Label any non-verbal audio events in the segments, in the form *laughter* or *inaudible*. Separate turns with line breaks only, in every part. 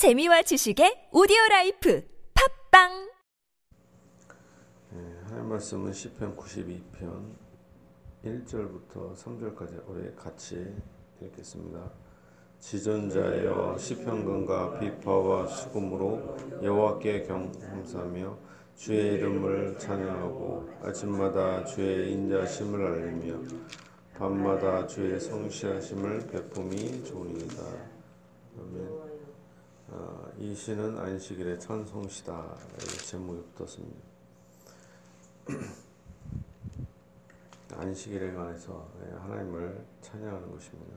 재미와 지식의 오디오 라이프 팟빵
네, 하나님 말씀은 시편 92편 1절부터 3절까지 우리 같이 읽겠습니다. 지존자여 십현금과 비파와 수금으로 여호와께 감사하며 주의 이름을 찬양하고 아침마다 주의 인자하심을 알리며 밤마다 주의 성실하심을 베풂이 좋으니이다. 아멘. 어, 이 시는 안식일의 찬송시다 제목이 붙었습니다. *clears throat* 안식일에 관해서 예, 하나님을 찬양하는 것입니다.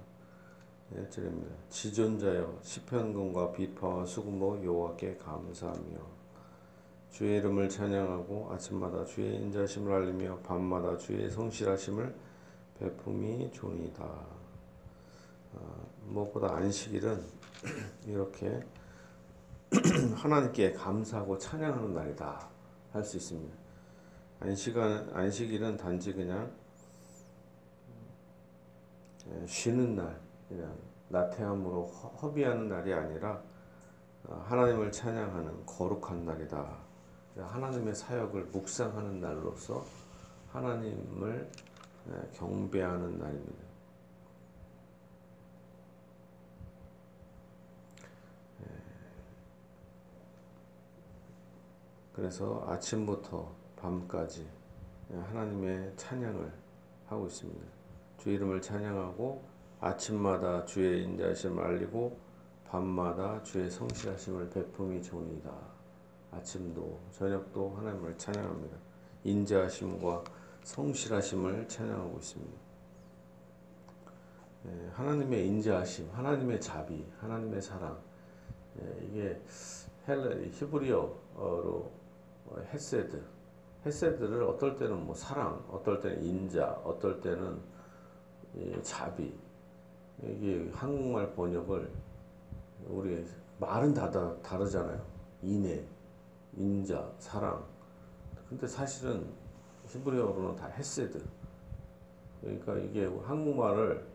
1절입니다. 지존자여 시편금과 비파와 수금으로 여호와께 감사하며 주의 이름을 찬양하고 아침마다 주의 인자심을 알리며 밤마다 주의 성실하심을 베품이 좋으니다 어, 무엇보다 안식일은 *clears throat* 이렇게 *clears throat* 하나님께 감사하고 찬양하는 날이다 할 수 있습니다. 안식은 안식일은 단지 그냥 예, 쉬는 날, 그냥 나태함으로 허비하는 날이 아니라 어, 하나님을 찬양하는 거룩한 날이다. 하나님의 사역을 묵상하는 날로서 하나님을 예, 경배하는 날입니다. 그래서 아침부터 밤까지 하나님의 찬양을 하고 있습니다. 주 이름을 찬양하고 아침마다 주의 인자심을 알리고 밤마다 주의 성실하심을 베품이 좋으니다. 아침도 저녁도 하나님을 찬양합니다. 인자하심과 성실하심을 찬양하고 있습니다. 예, 하나님의 인자하심, 하나님의 자비, 하나님의 사랑 예, 이게 헬 히브리어로 어, 헤세드, 헤세드를 어떨 때는 뭐 사랑, 어떨 때는 인자, 어떨 때는 자비. 이게 한국말 번역을 우리 말은 다 다르잖아요. 인애, 인자, 사랑. 근데 사실은 히브리어로는 다 헤세드. 그러니까 이게 한국말을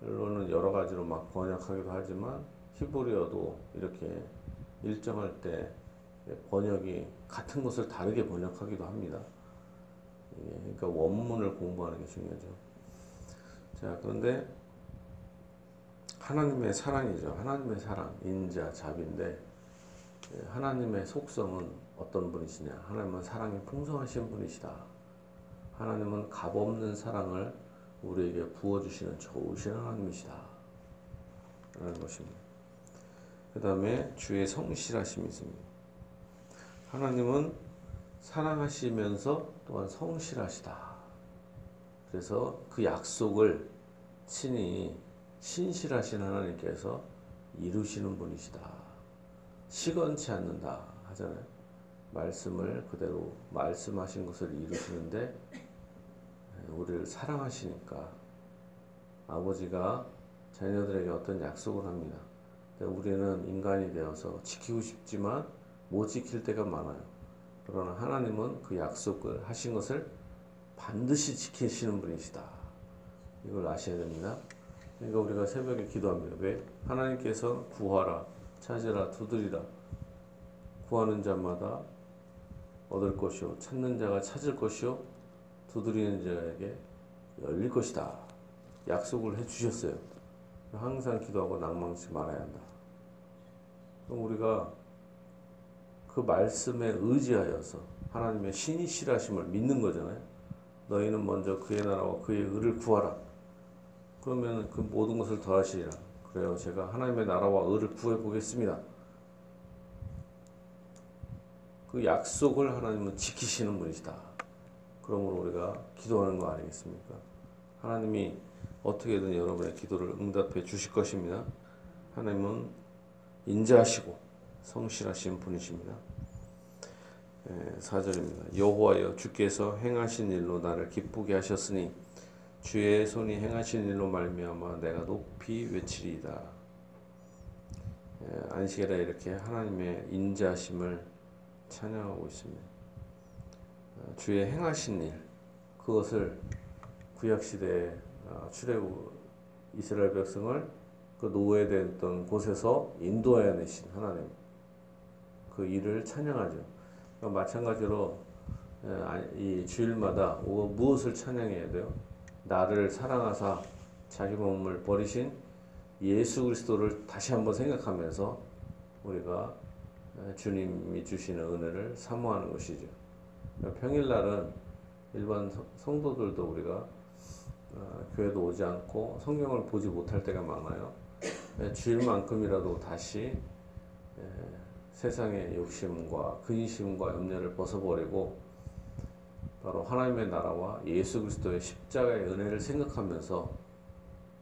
로는 여러 가지로 막 번역하기도 하지만 히브리어도 이렇게 일정할 때 번역이 같은 것을 다르게 번역하기도 합니다. 그러니까 원문을 공부하는 게 중요하죠. 자, 그런데 하나님의 사랑이죠. 하나님의 사랑, 인자, 자비인데 하나님의 속성은 어떤 분이시냐? 하나님은 사랑이 풍성하신 분이시다. 하나님은 값없는 사랑을 우리에게 부어주시는 좋으신 하나님이시다. 라는 것입니다. 그 다음에 주의 성실하심이 있습니다. 하나님은 사랑하시면서 또한 성실하시다. 그래서 그 약속을 친히 신실하신 하나님께서 이루시는 분이시다. 시건치 않는다 하잖아요. 말씀을 그대로 말씀하신 것을 이루시는데 우리를 사랑하시니까 아버지가 자녀들에게 어떤 약속을 합니다. 우리는 인간이 되어서 지키고 싶지만 못 지킬 때가 많아요. 그러나 하나님은 그 약속을 하신 것을 반드시 지키시는 분이시다. 이걸 아셔야 됩니다. 그러니까 우리가 새벽에 기도합니다. 왜? 하나님께서 구하라, 찾으라, 두드리라. 구하는 자마다 얻을 것이요. 찾는 자가 찾을 것이요. 두드리는 자에게 열릴 것이다. 약속을 해 주셨어요. 항상 기도하고 낭망치 말아야 한다. 그럼 우리가 그 말씀에 의지하여서 하나님의 신이시라심을 믿는 거잖아요. 너희는 먼저 그의 나라와 그의 의를 구하라. 그러면 그 모든 것을 더하시리라. 그래요. 제가 하나님의 나라와 의를 구해 보겠습니다. 그 약속을 하나님은 지키시는 분이시다. 그러므로 우리가 기도하는 거 아니겠습니까? 하나님이 어떻게든 여러분의 기도를 응답해 주실 것입니다. 하나님은 인자하시고 성실하신 분이십니다. 4절입니다. 여호와여 주께서 행하신 일로 나를 기쁘게 하셨으니 주의 손이 행하신 일로 말미암아 내가 높이 외치리이다. 안식일에 이렇게 하나님의 인자심을 찬양하고 있습니다. 어, 주의 행하신 일 그것을 구약 시대에 어, 출애굽 이스라엘 백성을 그 노예됐던 곳에서 인도해내신 하나님 그 일을 찬양하죠. 그러니까 마찬가지로 에, 아- 이 주일마다 오- 무엇을 찬양해야 돼요? 나를 사랑하사 자기 몸을 버리신 예수 그리스도를 다시 한번 생각하면서 우리가 에, 주님이 주시는 은혜를 사모하는 것이죠. 그러니까 평일날은 일반 성- 성도들도 우리가 어, 교회도 오지 않고 성경을 보지 못할 때가 많아요. 예, 주일만큼이라도 다시 예, 세상의 욕심과 근심과 염려를 벗어버리고 바로 하나님의 나라와 예수 그리스도의 십자가의 은혜를 생각하면서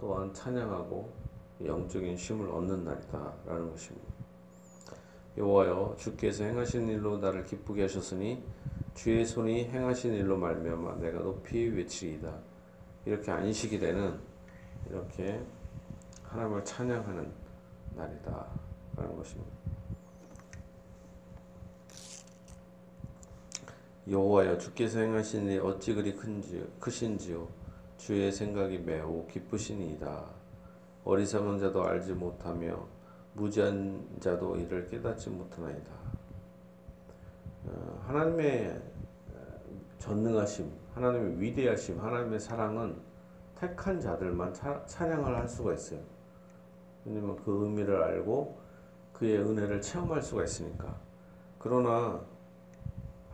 또한 찬양하고 영적인 쉼을 얻는 날이다라는 것입니다. 여호와여 주께서 행하신 일로 나를 기쁘게 하셨으니 주의 손이 행하신 일로 말미암아 내가 높이 외치이다. 이렇게 안식일에는 이렇게 하나님을 찬양하는 날이다라는 것입니다. 여호와여 주께서 행하신 일 어찌 그리 큰지 크신지요 주의 생각이 매우 기쁘시니이다. 어리석은 자도 알지 못하며 무지한 자도 이를 깨닫지 못하나이다. 어, 하나님의 어, 전능하심, 하나님의 위대하심, 하나님의 사랑은 택한 자들만 차- 찬양을 할 수가 있어요. 왜냐면 그 의미를 알고 그의 은혜를 체험할 수가 있으니까. 그러나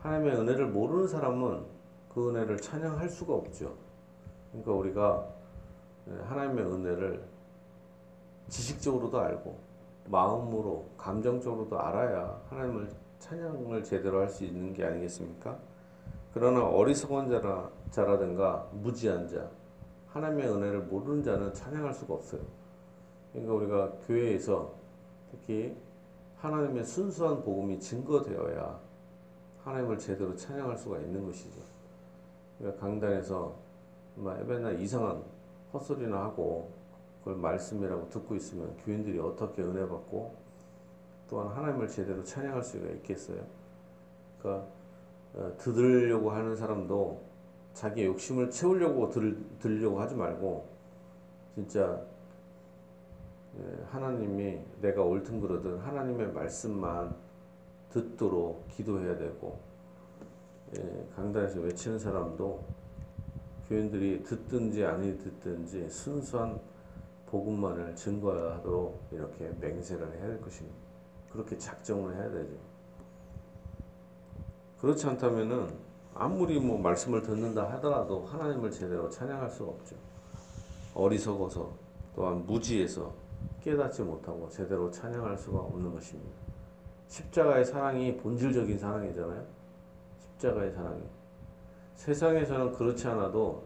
하나님의 은혜를 모르는 사람은 그 은혜를 찬양할 수가 없죠. 그러니까 우리가 하나님의 은혜를 지식적으로도 알고 마음으로 감정적으로도 알아야 하나님을 찬양을 제대로 할 수 있는 게 아니겠습니까? 그러나 어리석은 자라, 자라든가 무지한 자, 하나님의 은혜를 모르는 자는 찬양할 수가 없어요. 그러니까 우리가 교회에서 특히 하나님의 순수한 복음이 증거되어야 하나님을 제대로 찬양할 수가 있는 것이죠. 그러니까 강단에서 막 맨날 이상한 헛소리나 하고 그걸 말씀이라고 듣고 있으면 교인들이 어떻게 은혜 받고 또한 하나님을 제대로 찬양할 수가 있겠어요. 그러니까 어, 들으려고 하는 사람도 자기 욕심을 채우려고 들, 들으려고 하지 말고 진짜 예, 하나님이 내가 옳든 그러든 하나님의 말씀만 듣도록 기도해야 되고 예, 강단에서 외치는 사람도 교인들이 듣든지 아니 듣든지 순수한 복음만을 증거하도록 이렇게 맹세를 해야 될 것입니다. 그렇게 작정을 해야 되죠. 그렇지 않다면은 아무리 뭐 말씀을 듣는다 하더라도 하나님을 제대로 찬양할 수가 없죠. 어리석어서 또한 무지해서 깨닫지 못하고 제대로 찬양할 수가 없는 것입니다. 십자가의 사랑이 본질적인 사랑이잖아요. 십자가의 사랑이. 세상에서는 그렇지 않아도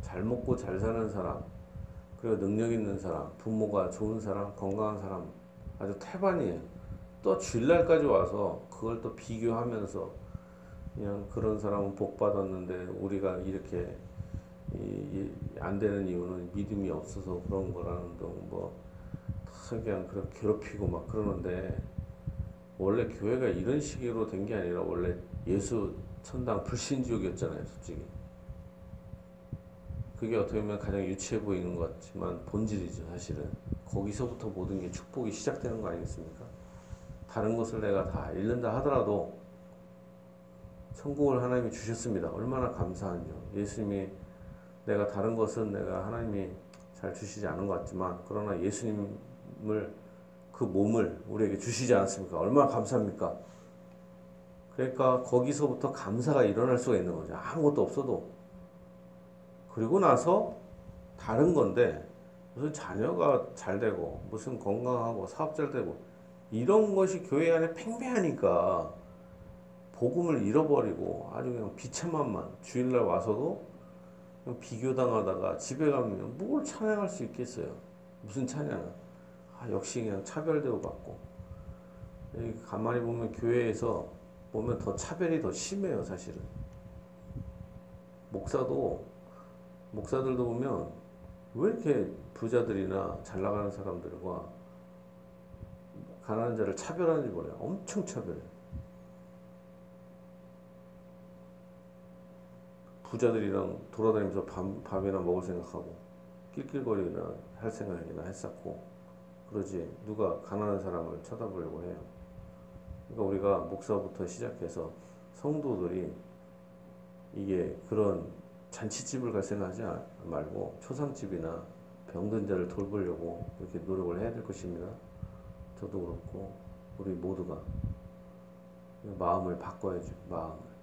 잘 먹고 잘 사는 사람, 그리고 능력 있는 사람, 부모가 좋은 사람, 건강한 사람 아주 태반이에요. 또 주일날까지 와서 그걸 또 비교하면서 그냥 그런 사람은 복 받았는데 우리가 이렇게 이, 이, 안 되는 이유는 믿음이 없어서 그런 거라는 둥뭐 그냥 그렇게 괴롭히고 막 그러는데 원래 교회가 이런 식으로 된 게 아니라 원래 예수 천당 불신지옥이었잖아요, 솔직히. 그게 어떻게 보면 가장 유치해 보이는 것 같지만 본질이죠, 사실은. 거기서부터 모든 게 축복이 시작되는 거 아니겠습니까? 다른 것을 내가 다 잃는다 하더라도 천국을 하나님이 주셨습니다. 얼마나 감사한요. 예수님이 내가 다른 것은 내가 하나님이 잘 주시지 않은 것 같지만 그러나 예수님을 그 몸을 우리에게 주시지 않았습니까? 얼마나 감사합니까? 그러니까 거기서부터 감사가 일어날 수가 있는 거죠. 아무것도 없어도. 그리고 나서 다른 건데 무슨 자녀가 잘 되고 무슨 건강하고 사업 잘 되고 이런 것이 교회 안에 팽배하니까 복음을 잃어버리고 아주 그냥 비참함만 주일날 와서도 비교당하다가 집에 가면 뭘 찬양할 수 있겠어요. 무슨 찬양? 아, 역시 그냥 차별대우 받고. 가만히 보면 교회에서 보면 더 차별이 더 심해요, 사실은. 목사도, 목사들도 보면 왜 이렇게 부자들이나 잘 나가는 사람들과 가난한 자를 차별하는지 몰라요. 엄청 차별해요. 부자들이랑 돌아다니면서 밥, 밥이나 먹을 생각하고 낄낄거리나 할 생각이나 했었고 그러지 누가 가난한 사람을 쳐다보려고 해요. 그러니까 우리가 목사부터 시작해서 성도들이 이게 그런 잔치집을 갈 생각하지 말고 초상집이나 병든 자를 돌보려고 이렇게 노력을 해야 될 것입니다. 저도 그렇고 우리 모두가 마음을 바꿔야죠. 마음을.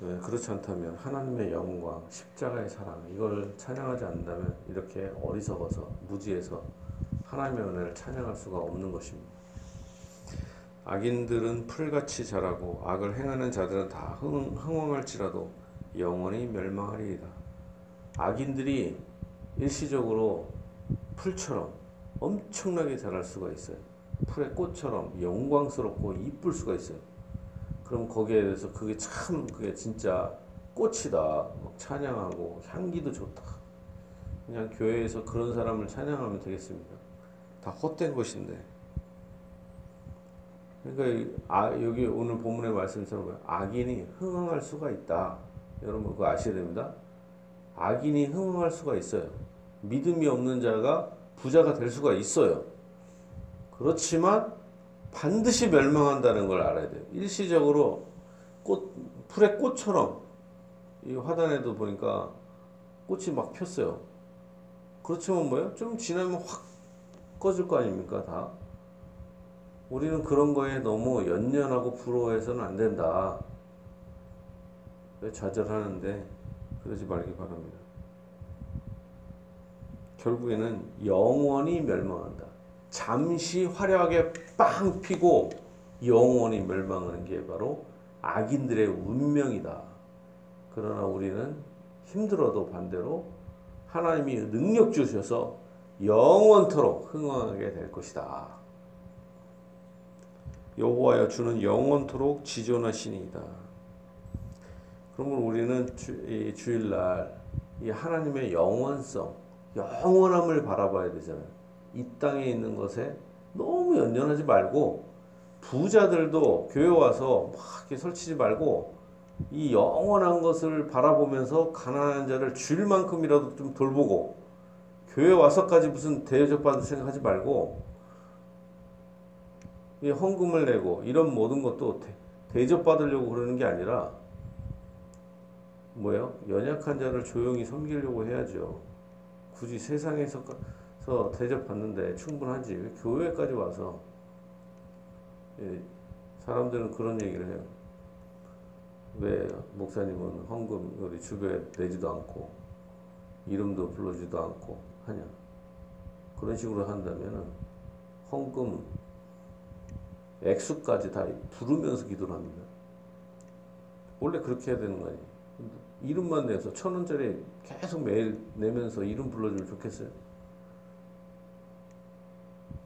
그렇지 않다면 하나님의 영광, 십자가의 사랑 이걸 찬양하지 않는다면 이렇게 어리석어서 무지해서 하나님의 은혜를 찬양할 수가 없는 것입니다. 악인들은 풀같이 자라고 악을 행하는 자들은 다 흥, 흥황할지라도 영원히 멸망하리이다. 악인들이 일시적으로 풀처럼 엄청나게 자랄 수가 있어요. 풀의 꽃처럼 영광스럽고 이쁠 수가 있어요. 그럼 거기에 대해서 그게 참 그게 진짜 꽃이다. 막 찬양하고 향기도 좋다. 그냥 교회에서 그런 사람을 찬양하면 되겠습니다. 다 헛된 것인데. 그러니까 아, 여기 오늘 본문의 말씀처럼 악인이 흥흥할 수가 있다. 여러분 그거 아셔야 됩니다. 악인이 흥흥할 수가 있어요. 믿음이 없는 자가 부자가 될 수가 있어요. 그렇지만 반드시 멸망한다는 걸 알아야 돼요. 일시적으로 꽃, 풀의 꽃처럼 이 화단에도 보니까 꽃이 막 폈어요. 그렇지만 뭐예요? 좀 지나면 확 꺼질 거 아닙니까? 다. 우리는 그런 거에 너무 연연하고 부러워해서는 안 된다. 좌절하는데 그러지 말기 바랍니다. 결국에는 영원히 멸망한다. 잠시 화려하게 빵 피고 영원히 멸망하는 게 바로 악인들의 운명이다. 그러나 우리는 힘들어도 반대로 하나님이 능력 주셔서 영원토록 흥왕하게 될 것이다. 여호와여 주는 영원토록 지존하시니이다. 그러면 우리는 주, 이 주일날 이 하나님의 영원성, 영원함을 바라봐야 되잖아요. 이 땅에 있는 것에 너무 연연하지 말고 부자들도 교회 와서 막 이렇게 설치지 말고 이 영원한 것을 바라보면서 가난한 자를 줄 만큼이라도 좀 돌보고 교회 와서까지 무슨 대접 받을 생각하지 말고 이 헌금을 내고 이런 모든 것도 대접 받으려고 그러는 게 아니라 뭐예요? 연약한 자를 조용히 섬기려고 해야죠. 굳이 세상에서 서 대접받는데 충분하지. 왜 교회까지 와서 예, 사람들은 그런 얘기를 해요. 왜 목사님은 헌금 우리 주변에 내지도 않고 이름도 불러주지도 않고 하냐. 그런 식으로 한다면은 헌금 액수까지 다 부르면서 기도를 합니다. 원래 그렇게 해야 되는 거 아니에요. 이름만 내서 천 원짜리 계속 매일 내면서 이름 불러주면 좋겠어요?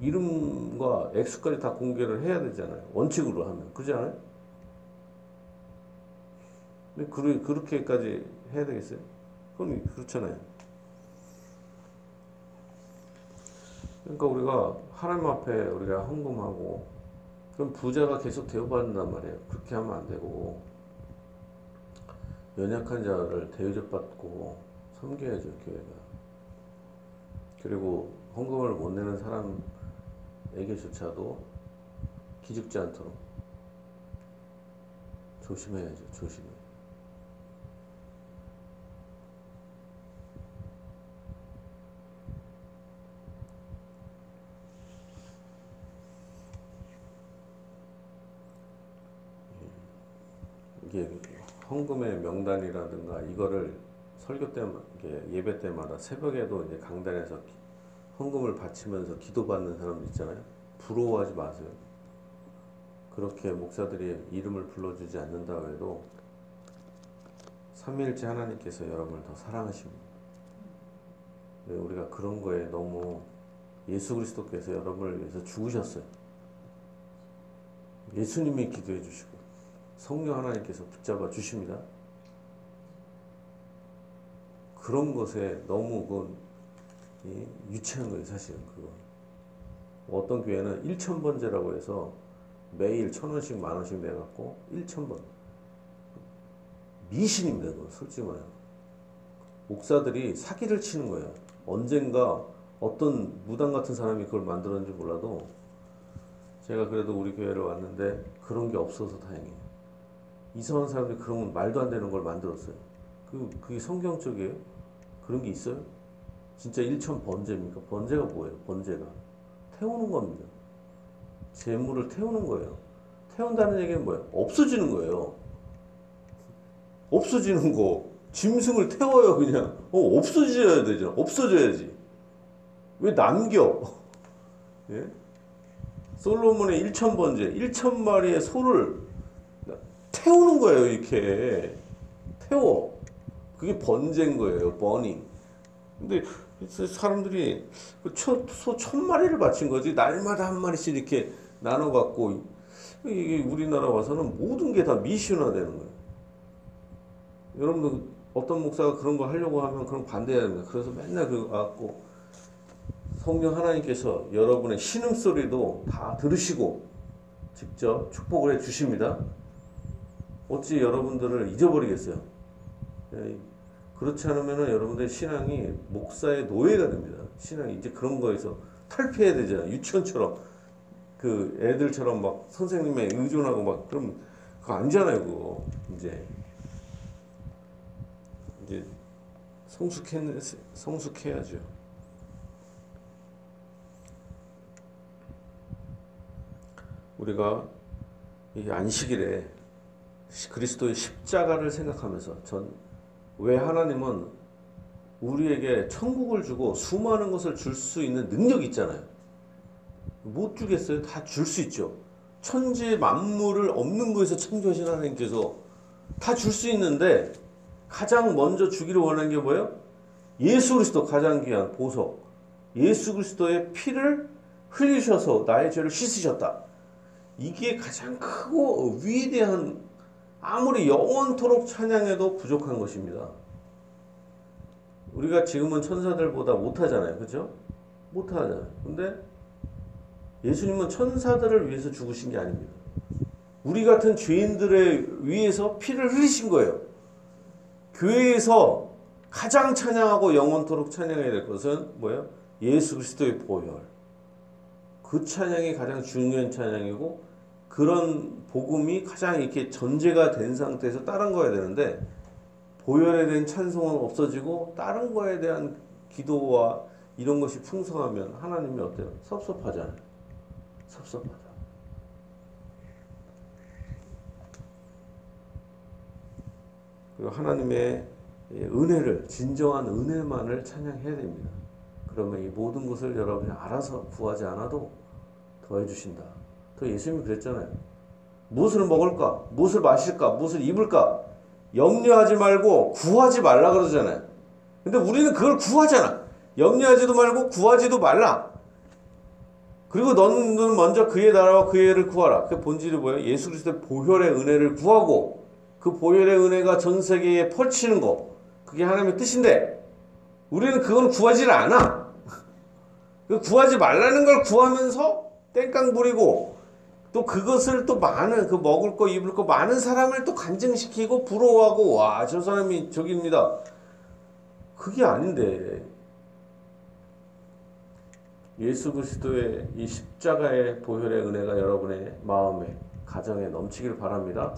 이름과 액수까지 다 공개를 해야 되잖아요. 원칙으로 하면. 그렇지 않아요? 근데 그, 그렇게까지 해야 되겠어요? 그건 그렇잖아요. 그러니까 우리가 하나님 앞에 우리가 헌금하고 그럼 부자가 계속 대우받는단 말이에요. 그렇게 하면 안 되고 연약한 자를 대접받고 섬겨야죠 교회가. 그리고 헌금을 못 내는 사람 에게조차도 기죽지 않도록 조심해야죠. 조심해. 이게 헌금의 명단이라든가 이거를 설교 때 예배 때마다 새벽에도 이제 강단에서 헌금을 바치면서 기도받는 사람들 있잖아요. 부러워하지 마세요. 그렇게 목사들이 이름을 불러주지 않는다 해도 삼위일체 하나님께서 여러분을 더 사랑하십니다. 네, 우리가 그런 거에 너무 예수 그리스도께서 여러분을 위해서 죽으셨어요. 예수님이 기도해 주시고 성령 하나님께서 붙잡아 주십니다. 그런 것에 너무 그 유치한 거예요, 사실은 그거. 어떤 교회는 1천번제라고 해서 매일 천 원씩 만 원씩 내갖고 1천번. 미신입니다, 그거, 솔직히 말해요. 목사들이 사기를 치는 거예요. 언젠가 어떤 무당 같은 사람이 그걸 만들었는지 몰라도 제가 그래도 우리 교회를 왔는데 그런 게 없어서 다행이에요. 이상한 사람들이 그런 건 말도 안 되는 걸 만들었어요. 그, 그게 성경적이에요? 그런 게 있어요? 진짜 일천 번제입니까? 번제가 뭐예요? 번제가. 태우는 겁니다. 재물을 태우는 거예요. 태운다는 얘기는 뭐예요? 없어지는 거예요. 없어지는 거. 짐승을 태워요, 그냥. 어, 없어져야 되잖아. 없어져야지. 왜 남겨? 예? 솔로몬의 1천 번째, 1천 마리의 소를 태우는 거예요, 이렇게. 태워. 그게 번제인 거예요, 버닝. 근데 사람들이 소천 마리를 바친 거지, 날마다 한 마리씩 이렇게 나눠 갖고, 이게 우리나라 와서는 모든 게 다 미션화 되는 거예요. 여러분들 어떤 목사가 그런 거 하려고 하면 그런 반대해야 됩니다. 그래서 맨날 그거 갖고 성령 하나님께서 여러분의 신음소리도 다 들으시고 직접 축복을 해 주십니다. 어찌 여러분들을 잊어버리겠어요? 예, 그렇지 않으면 여러분들의 신앙이 목사의 노예가 됩니다. 신앙이 이제 그런 거에서 탈피해야 되잖아요. 유치원처럼 그 애들처럼 막 선생님에 의존하고 막 그럼 그거 아니잖아요. 그거 이제 이제 성숙해 성숙해야죠. 우리가 이 안식일에 그리스도의 십자가를 생각하면서 전 왜 하나님은 우리에게 천국을 주고 수많은 것을 줄 수 있는 능력이 있잖아요. 못 주겠어요? 다 줄 수 있죠. 천지 만물을 없는 것에서 창조하신 하나님께서 다 줄 수 있는데 가장 먼저 주기를 원하는 게 뭐예요? 예수 그리스도 가장 귀한 보석. 예수 그리스도의 피를 흘리셔서 나의 죄를 씻으셨다. 이게 가장 크고 위대한 아무리 영원토록 찬양해도 부족한 것입니다. 우리가 지금은 천사들보다 못하잖아요. 그죠? 못하잖아요. 근데 예수님은 천사들을 위해서 죽으신 게 아닙니다. 우리 같은 죄인들을 위해서 피를 흘리신 거예요. 교회에서 가장 찬양하고 영원토록 찬양해야 될 것은 뭐예요? 예수 그리스도의 보혈. 그 찬양이 가장 중요한 찬양이고 그런 복음이 가장 이렇게 전제가 된 상태에서 다른 거야 되는데 보혈에 대한 찬송은 없어지고 다른 거에 대한 기도와 이런 것이 풍성하면 하나님이 어때요? 섭섭하잖아요. 섭섭하다. 그리고 하나님의 은혜를 진정한 은혜만을 찬양해야 됩니다. 그러면 이 모든 것을 여러분이 알아서 구하지 않아도 더해 주신다. 그 예수님이 그랬잖아요. 무엇을 먹을까? 무엇을 마실까? 무엇을 입을까? 염려하지 말고 구하지 말라 그러잖아요. 근데 우리는 그걸 구하잖아. 염려하지도 말고 구하지도 말라. 그리고 너는 먼저 그의 나라와 그의 의를 구하라. 그 본질이 뭐예요? 예수 그리스도의 보혈의 은혜를 구하고 그 보혈의 은혜가 전 세계에 펼치는 거. 그게 하나님의 뜻인데 우리는 그건 구하지를 않아. 그 구하지 말라는 걸 구하면서 땡깡 부리고 또 그것을 또 많은 그 먹을 거 입을 거 많은 사람을 또 간증시키고 부러워하고 와 저 사람이 저기입니다. 그게 아닌데 예수 그리스도의 이 십자가의 보혈의 은혜가 여러분의 마음에 가정에 넘치길 바랍니다.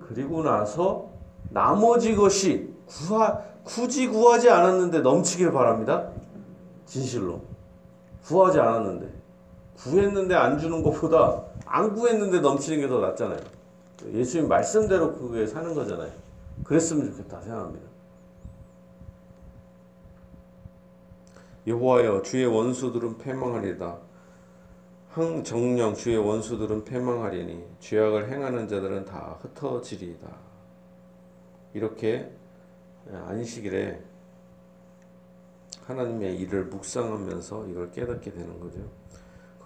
그리고 나서 나머지 것이 구하, 굳이 구하지 않았는데 넘치길 바랍니다. 진실로 구하지 않았는데 구했는데 안 주는 것보다 안 구했는데 넘치는 게 더 낫잖아요. 예수님 말씀대로 그게 사는 거잖아요. 그랬으면 좋겠다 생각합니다. 여호와여 주의 원수들은 패망하리다. 항정령 주의 원수들은 패망하리니 죄악을 행하는 자들은 다 흩어지리이다. 이렇게 안식일에 하나님의 일을 묵상하면서 이걸 깨닫게 되는 거죠.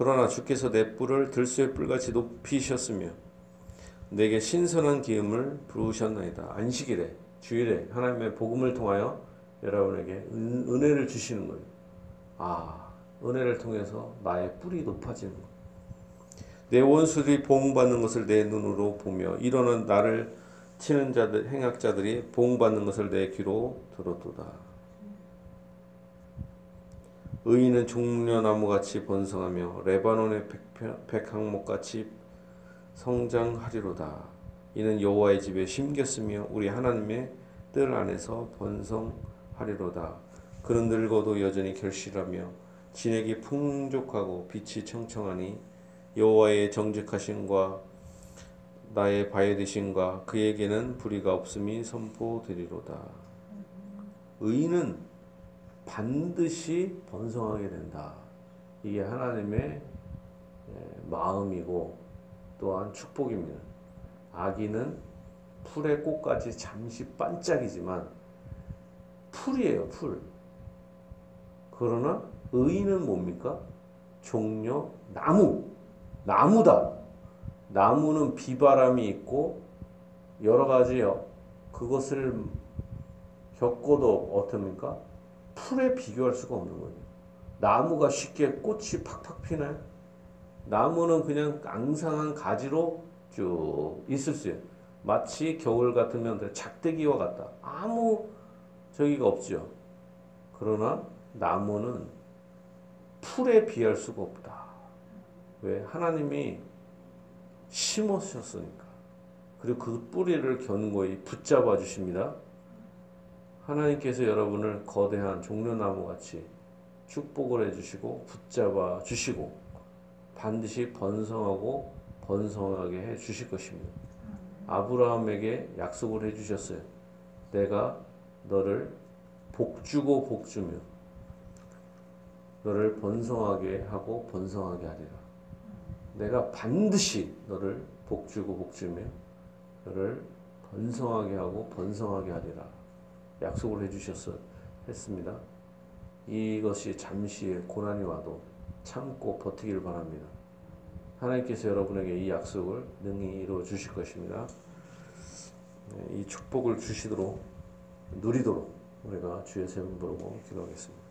그러나 주께서 내 뿔을 들소의 뿔같이 높이셨으며 내게 신선한 기음을 부으셨나이다. 안식일에 주일에 하나님의 복음을 통하여 여러분에게 은, 은혜를 주시는 거예요. 아 은혜를 통해서 나의 뿔이 높아지는 거. 내 원수들이 보응받는 것을 내 눈으로 보며 이러는 나를 치는 자들 행악자들이 보응받는 것을 내 귀로 들었도다. 의인은 종려나무 같이 번성하며 레바논의 백편- 백항목 같이 성장하리로다. 이는 여호와의 집에 심겼으며 우리 하나님의 뜰 안에서 번성하리로다. 그는 늙어도 여전히 결실하며 진액이 풍족하고 빛이 청청하니 여호와의 정직하심과 나의 바에드심과 그에게는 불의가 없음이 선포되리로다. 의인은 반드시 번성하게 된다. 이게 하나님의 예, 마음이고 또한 축복입니다. 아기는 풀의 꽃까지 잠시 반짝이지만 풀이에요, 풀. 그러나 의인은 뭡니까? 종려 나무, 나무다. 나무는 비바람이 있고 여러 가지요. 그것을 겪고도 어떻습니까? 풀에 비교할 수가 없는 거예요. 나무가 쉽게 꽃이 팍팍 피나요? 나무는 그냥 앙상한 가지로 쭉 있을 수 있어요. 마치 겨울 같으면 작대기와 같다. 아무 저기가 없죠. 그러나 나무는 풀에 비할 수가 없다. 왜? 하나님이 심으셨으니까. 그리고 그 뿌리를 견고히 붙잡아 주십니다. 하나님께서 여러분을 거대한 종려나무 같이 축복을 해주시고 붙잡아 주시고 반드시 번성하고 번성하게 해 주실 것입니다. 아브라함에게 약속을 해 주셨어요. 내가 너를 복주고 복주며 너를 번성하게 하고 번성하게 하리라. 내가 반드시 너를 복주고 복주며 너를 번성하게 하고 번성하게 하리라. 약속을 해주셨어 했습니다. 이것이 잠시의 고난이 와도 참고 버티길 바랍니다. 하나님께서 여러분에게 이 약속을 능히 이루어 주실 것입니다. 네, 이 축복을 주시도록 누리도록 우리가 주의 세분 부르고 기도하겠습니다.